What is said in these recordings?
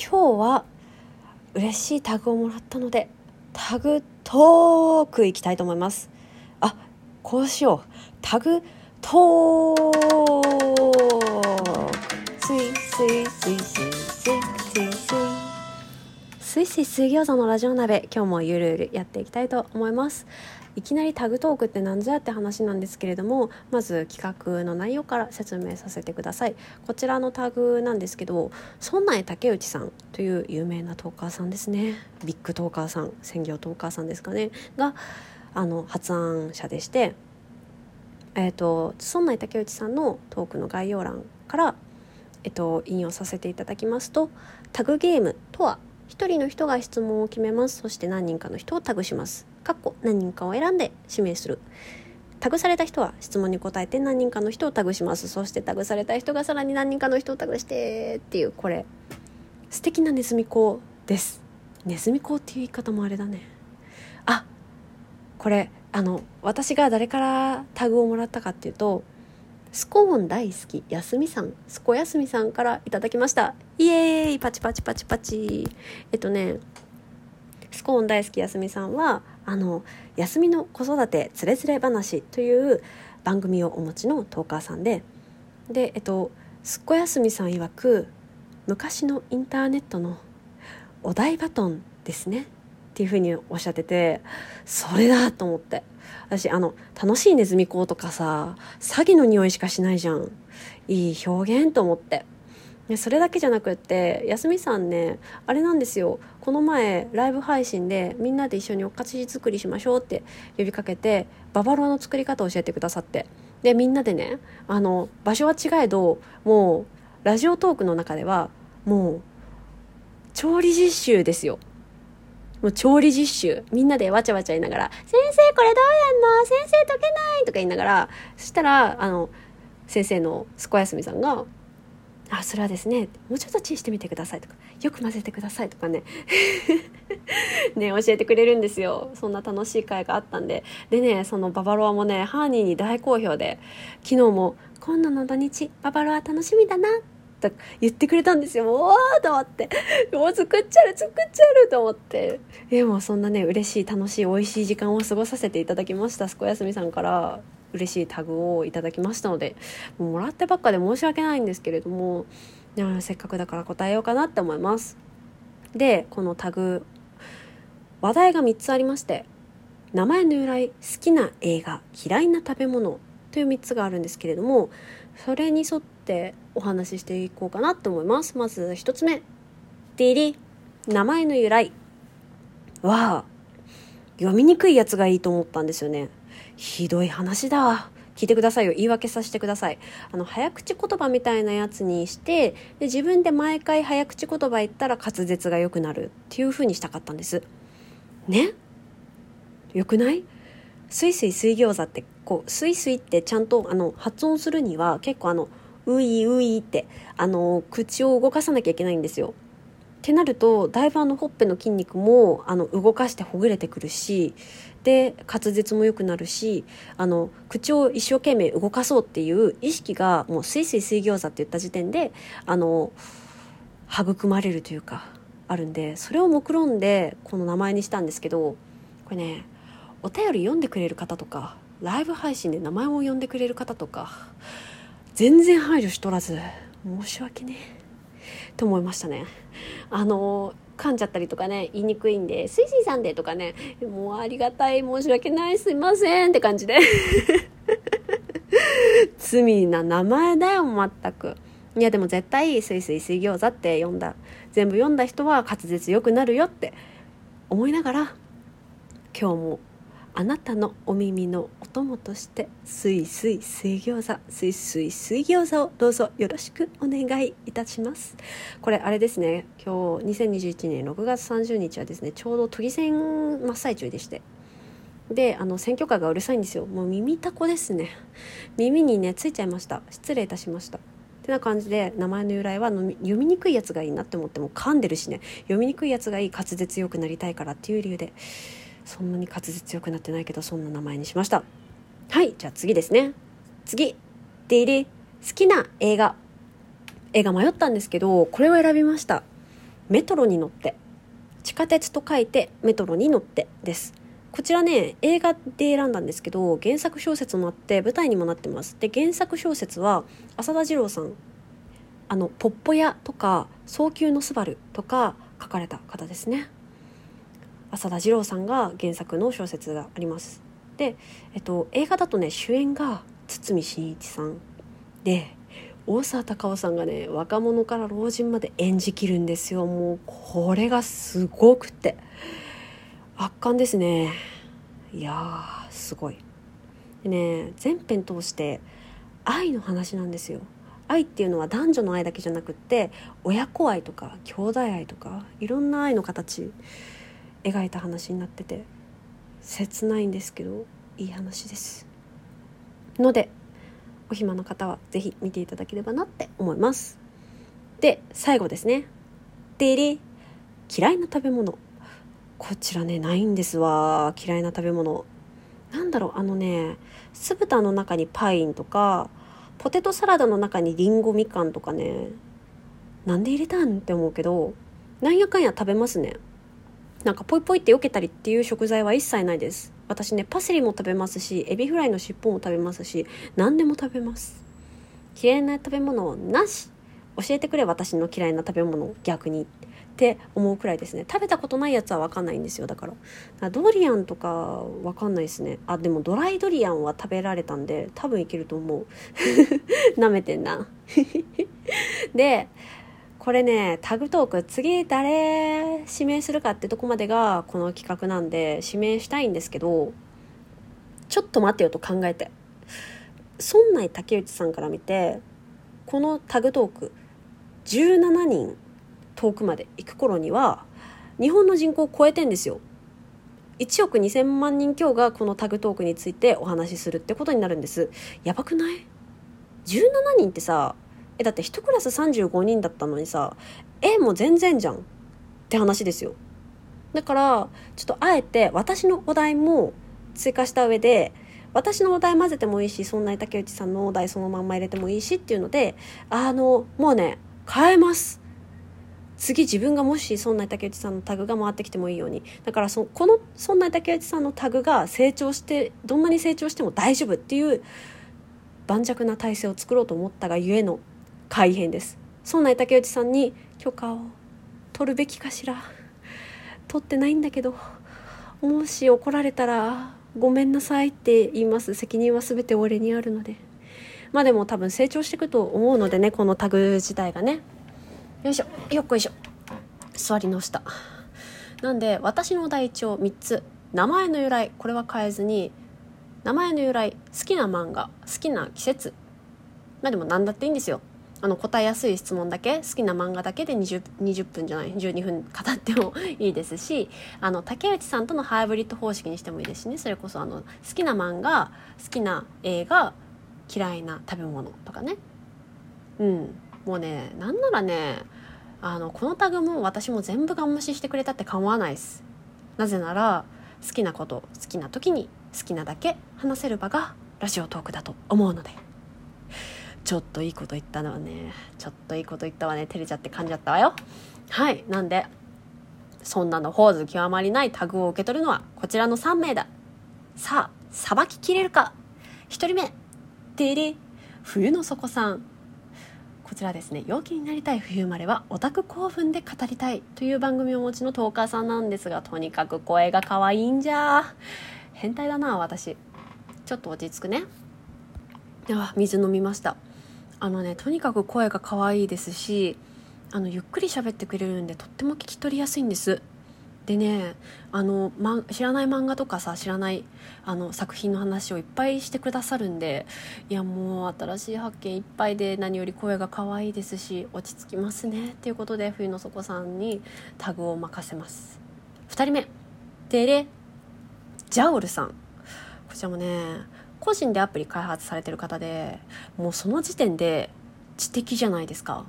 今日は嬉しいタグをもらったのでタグトークいきたいと思います。あこうしよう。タグトーク。スイスイスイスイスイスイスイ。スイスイ水餃子のラジオ鍋今日もゆるゆるやっていきたいと思います。いきなりタグトークって何ぞやって話なんですけれどもまず企画の内容から説明させてください。こちらのタグなんですけど村内竹内さんという有名なトーカーさんですね。ビッグトーカーさん専業トーカーさんですかね。があの発案者でしてえーと、村内竹内さんのトークの概要欄から、えーと引用させていただきますとタグゲームとは1人の人が質問を決めます。そして何人かの人をタグします。かっこ何人かを選んで指名する。タグされた人は質問に答えて何人かの人をタグします。そしてタグされた人がさらに何人かの人をタグしてっていうこれ素敵なネズミ講です。ネズミ講っていう言い方もあれだね。あこれあの私が誰からタグをもらったかっていうとスコーン大好きやすみさんすこやすみさんからいただきました。イエーイパチパチパチパチ。えっとねスコーン大好きやすみさんはあの「休みの子育てつれづれ話」という番組をお持ちのトーカーさんででえっとすっこやすみさん曰く昔のインターネットのお台バトンですね。っていうふうにおっしゃっててそれだと思って。私あの楽しいネズミ講とかさ詐欺の匂いしかしないじゃん。いい表現と思って。それだけじゃなくって休みさんねあれなんですよ。この前ライブ配信でみんなで一緒にお菓子作りしましょうって呼びかけてババロアの作り方を教えてくださって。でみんなでねあの場所は違えどもうラジオトークの中ではもう調理実習ですよ。もう調理実習。みんなでわちゃわちゃ言いながら、先生これどうやんの？先生解けないとか言いながら、そしたら、あの、先生のすこやすみさんが、あ、それはですね、もうちょっとチンしてみてくださいとか、よく混ぜてくださいとかね、ね、教えてくれるんですよ。そんな楽しい会があったんで。でね、そのババロアもね、ハーニーに大好評で、昨日も、今度の土日、ババロア楽しみだなと言ってくれたんですよ。おーと思って。もう作っちゃう、作っちゃうと思って。でもそんなね、嬉しい、楽しい、美味しい時間を過ごさせていただきました。すこやすみさんから嬉しいタグをいただきましたので、ももらってばっかで申し訳ないんですけれども、せっかくだから答えようかなって思います。で、このタグ、話題が3つありまして、名前の由来、好きな映画、嫌いな食べ物という3つがあるんですけれども、それに沿ってお話ししていこうかなと思います。まず1つ目。ディリ名前の由来。は読みにくいやつがいいと思ったんですよね。ひどい話だ。聞いてくださいよ。言い訳させてください。あの早口言葉みたいなやつにしてで自分で毎回早口言葉言ったら滑舌が良くなるっていう風にしたかったんです。ね？よくない？スイスイ水餃子ってこうスイスイってちゃんとあの発音するには結構あのういういってあの口を動かさなきゃいけないんですよ。ってなるとだいぶあのほっぺの筋肉もあの動かしてほぐれてくるしで滑舌も良くなるしあの口を一生懸命動かそうっていう意識がもうスイスイ水餃子って言った時点であの育まれるというかあるんでそれを目論んでこの名前にしたんですけどこれねお便り読んでくれる方とかライブ配信で名前を呼んでくれる方とか全然配慮しとらず申し訳ねと思いましたね。あの噛んじゃったりとかね言いにくいんで「スイスイさんで」とかねもうありがたい申し訳ないすいませんって感じで。罪な名前だよ全く。いやでも絶対スイスイ水餃子って読んだ。全部読んだ人は滑舌良くなるよって思いながら今日もあなたのお耳のお供としてすいすい水餃子すいすい水餃子をどうぞよろしくお願いいたします。これあれですね今日2021年6月30日はですねちょうど都議選真っ最中でして。であの選挙カーがうるさいんですよ。もう耳たこですね。耳にねついちゃいました。失礼いたしました。てな感じで名前の由来は読みにくいやつがいいなって思っても噛んでるしね。読みにくいやつがいい滑舌よくなりたいからっていう理由で。そんなに滑舌良くなってないけどそんな名前にしました。はいじゃあ次ですね。次。ディリ好きな映画。映画迷ったんですけどこれを選びました。メトロに乗って。地下鉄と書いてメトロに乗ってです。こちらね映画で選んだんですけど原作小説もあって舞台にもなってます。で原作小説は浅田次郎さん。あの「ポッポ屋」とか「早急のスバルとか書かれた方ですね。浅田次郎さんが原作の小説があります。で、えっと、映画だとね主演が堤真一さんで大沢たかおさんがね若者から老人まで演じきるんですよ。もうこれがすごくて。圧巻ですね。いやーすごい。でね全編通して愛の話なんですよ。愛っていうのは男女の愛だけじゃなくって親子愛とか兄弟愛とかいろんな愛の形描いた話になってて切ないんですけどいい話です。のでお暇の方は是非見ていただければなって思います。で最後ですね。デリ嫌いな食べ物。こちらねないんですわ。嫌いな食べ物。なんだろうあのね酢豚の中にパインとかポテトサラダの中にりんごみかんとかねなんで入れたんって思うけどなんやかんや食べますね。なんかポイポイって避けたりっていう食材は一切ないです。私ねパセリも食べますしエビフライの尻尾も食べますし何でも食べます。嫌いな食べ物なし。教えてくれ私の嫌いな食べ物逆に。って思うくらいですね。食べたことないやつは分かんないんですよ。だから。ドリアンとか分かんないですね。あでもドライドリアンは食べられたんで多分いけると思う。なめてんな。でこれねタグトーク次誰指名するかってとこまでがこの企画なんで指名したいんですけどちょっと待ってよと考えて。村内竹内さんから見てこのタグトーク17人遠くまで行く頃には日本の人口を超えてんですよ。1億2000万人強がこのタグトークについてお話しするってことになるんです。やばくない ?17 人ってさえだって1クラス35人だったのにさえもう全然じゃん。って話ですよ。だからちょっとあえて私のお題も追加した上で私のお題混ぜてもいいしそんな竹内さんのお題そのまんま入れてもいいしっていうのであのもうね変えます。次自分がもしそんな竹内さんのタグが回ってきてもいいように。だからそこのそんな竹内さんのタグが成長してどんなに成長しても大丈夫っていう盤石な体制を作ろうと思ったがゆえの改変です。そんな竹内さんに許可を取るべきかしら。取ってないんだけどもし怒られたらごめんなさいって言います。責任は全て俺にあるので。まあでも多分成長していくと思うのでねこのタグ自体がね。よいしょよっこいしょ。座り直した。なんで私の第一応3つ。名前の由来これは変えずに名前の由来好きな漫画好きな季節。まあでも何だっていいんですよ。あの答えやすい質問だけ好きな漫画だけで 20, 20分じゃない12分語ってもいいですしあの竹内さんとのハイブリッド方式にしてもいいですしね。それこそあの好きな漫画好きな映画嫌いな食べ物とかね。うん。もうねなんならねあのこのタグも私も全部ガン無視してくれたって構わないです。なぜなら好きなこと好きな時に好きなだけ話せる場がラジオトークだと思うので。ちょっといいこと言ったのはねちょっといいこと言ったわね照れちゃって噛んじゃったわよ。はいなんでそんなのホーズ極まりないタグを受け取るのはこちらの3名だ。さあさばききれるか。1人目てれ冬の底さん。こちらですね陽気になりたい冬生まれはオタク興奮で語りたいという番組をお持ちのトーカーさんなんですがとにかく声が可愛いんじゃ。変態だな私。ちょっと落ち着くね。では水飲みました。あのねとにかく声が可愛いですしあのゆっくり喋ってくれるんでとっても聞き取りやすいんです。でねあの、ま、知らない漫画とかさ知らないあの作品の話をいっぱいしてくださるんでいやもう新しい発見いっぱいで何より声が可愛いですし落ち着きますねっていうことで冬の底さんにタグを任せます。2人目デレジャオルさん。こちらもね個人でアプリ開発されてる方でもうその時点で知的じゃないですか。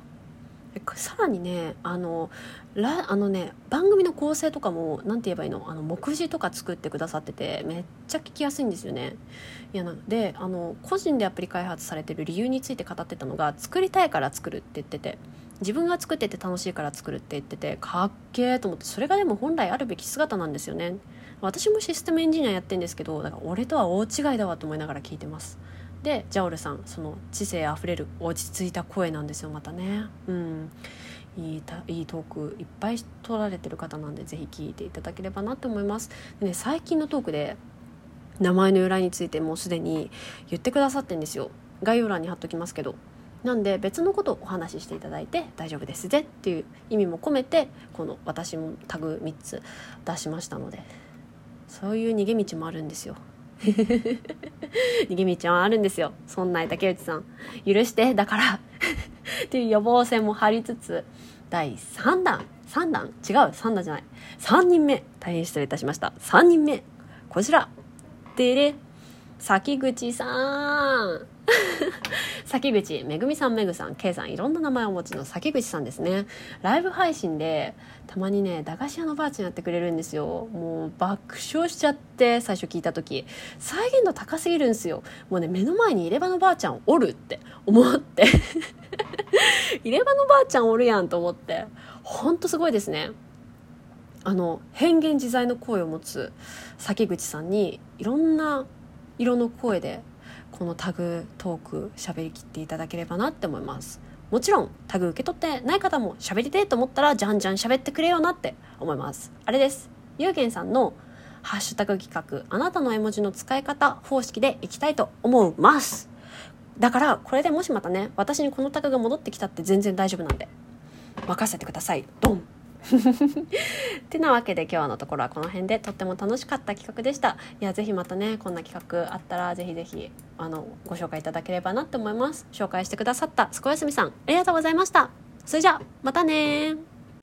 さらにねあのらあのね番組の構成とかも何て言えばいいの？あの目次とか作ってくださっててめっちゃ聞きやすいんですよね。いやなであの個人でアプリ開発されてる理由について語ってたのが作りたいから作るって言ってて自分が作ってて楽しいから作るって言っててかっけーと思ってそれがでも本来あるべき姿なんですよね。私もシステムエンジニアやってんですけどだから俺とは大違いだわと思いながら聞いてます。でジャオルさんその知性あふれる落ち着いた声なんですよまたね。うん。いいたいいトークいっぱい取られてる方なんでぜひ聞いていただければなと思います。で、ね、最近のトークで名前の由来についてもうすでに言ってくださってんですよ。概要欄に貼っときますけど。なんで別のことをお話ししていただいて大丈夫ですぜっていう意味も込めてこの私もタグ3つ出しましたので。そういう逃げ道もあるんですよ。逃げ道はあるんですよ。そんな竹内さん。許して。だから。っていう予防線も張りつつ。第3弾。3弾？違う。3弾じゃない。3人目。大変失礼いたしました。3人目。こちら。でれ。崎口さん。崎口めぐみさんめぐさん。K さんいろんな名前をお持ちの崎口さんですね。ライブ配信でたまにね駄菓子屋のばあちゃんやってくれるんですよ。もう爆笑しちゃって最初聞いた時。再現度高すぎるんですよ。もうね目の前に入れ歯のばあちゃんおるって思って。入れ歯のばあちゃんおるやんと思って。ほんとすごいですね。あの変幻自在の声を持つ崎口さんにいろんな色の声でこのタグトーク喋りきっていただければなって思います。もちろんタグ受け取ってない方も喋りてえと思ったらじゃんじゃん喋ってくれよなって思います。あれです。ゆうげんさんのハッシュタグ企画あなたの絵文字の使い方方式でいきたいと思います。だからこれでもしまたね私にこのタグが戻ってきたって全然大丈夫なんで任せてください。ドン。てなわけで今日のところはこの辺でとっても楽しかった企画でした。いやぜひまたねこんな企画あったらぜひぜひあのご紹介いただければなって思います。紹介してくださったすこやすみさんありがとうございました。それじゃあまたね